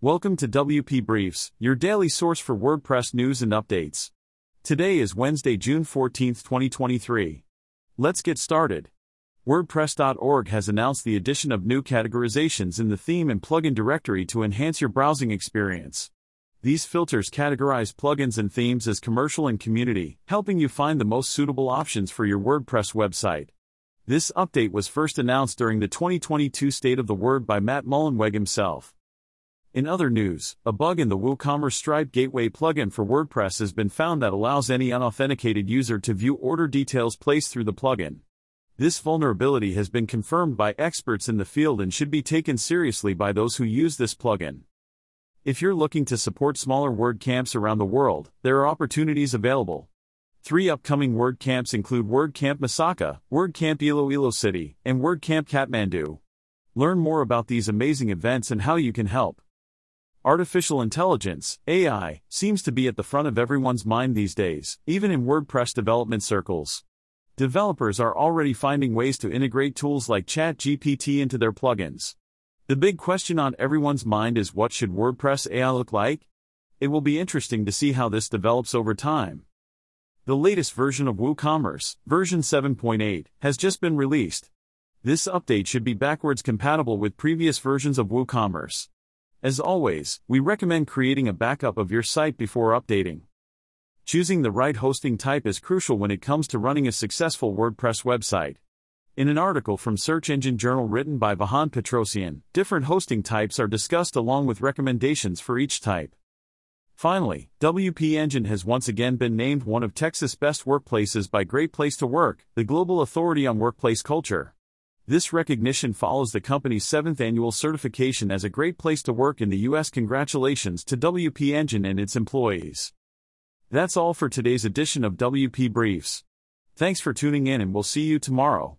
Welcome to WP Briefs, your daily source for WordPress news and updates. Today is Wednesday, June 14, 2023. Let's get started. WordPress.org has announced the addition of new categorizations in the theme and plugin directory to enhance your browsing experience. These filters categorize plugins and themes as commercial and community, helping you find the most suitable options for your WordPress website. This update was first announced during the 2022 State of the Word by Matt Mullenweg himself. In other news, a bug in the WooCommerce Stripe Gateway plugin for WordPress has been found that allows any unauthenticated user to view order details placed through the plugin. This vulnerability has been confirmed by experts in the field and should be taken seriously by those who use this plugin. If you're looking to support smaller WordCamps around the world, there are opportunities available. Three upcoming WordCamps include WordCamp Masaka, WordCamp Iloilo City, and WordCamp Kathmandu. Learn more about these amazing events and how you can help. Artificial intelligence, AI, seems to be at the front of everyone's mind these days, even in WordPress development circles. Developers are already finding ways to integrate tools like ChatGPT into their plugins. The big question on everyone's mind is what should WordPress AI look like? It will be interesting to see how this develops over time. The latest version of WooCommerce, version 7.8, has just been released. This update should be backwards compatible with previous versions of WooCommerce. As always, we recommend creating a backup of your site before updating. Choosing the right hosting type is crucial when it comes to running a successful WordPress website. In an article from Search Engine Journal written by Vahan Petrosyan, different hosting types are discussed along with recommendations for each type. Finally, WP Engine has once again been named one of Texas' best workplaces by Great Place to Work, the global authority on workplace culture. This recognition follows the company's seventh annual certification as a great place to work in the U.S. Congratulations to WP Engine and its employees. That's all for today's edition of WP Briefs. Thanks for tuning in and we'll see you tomorrow.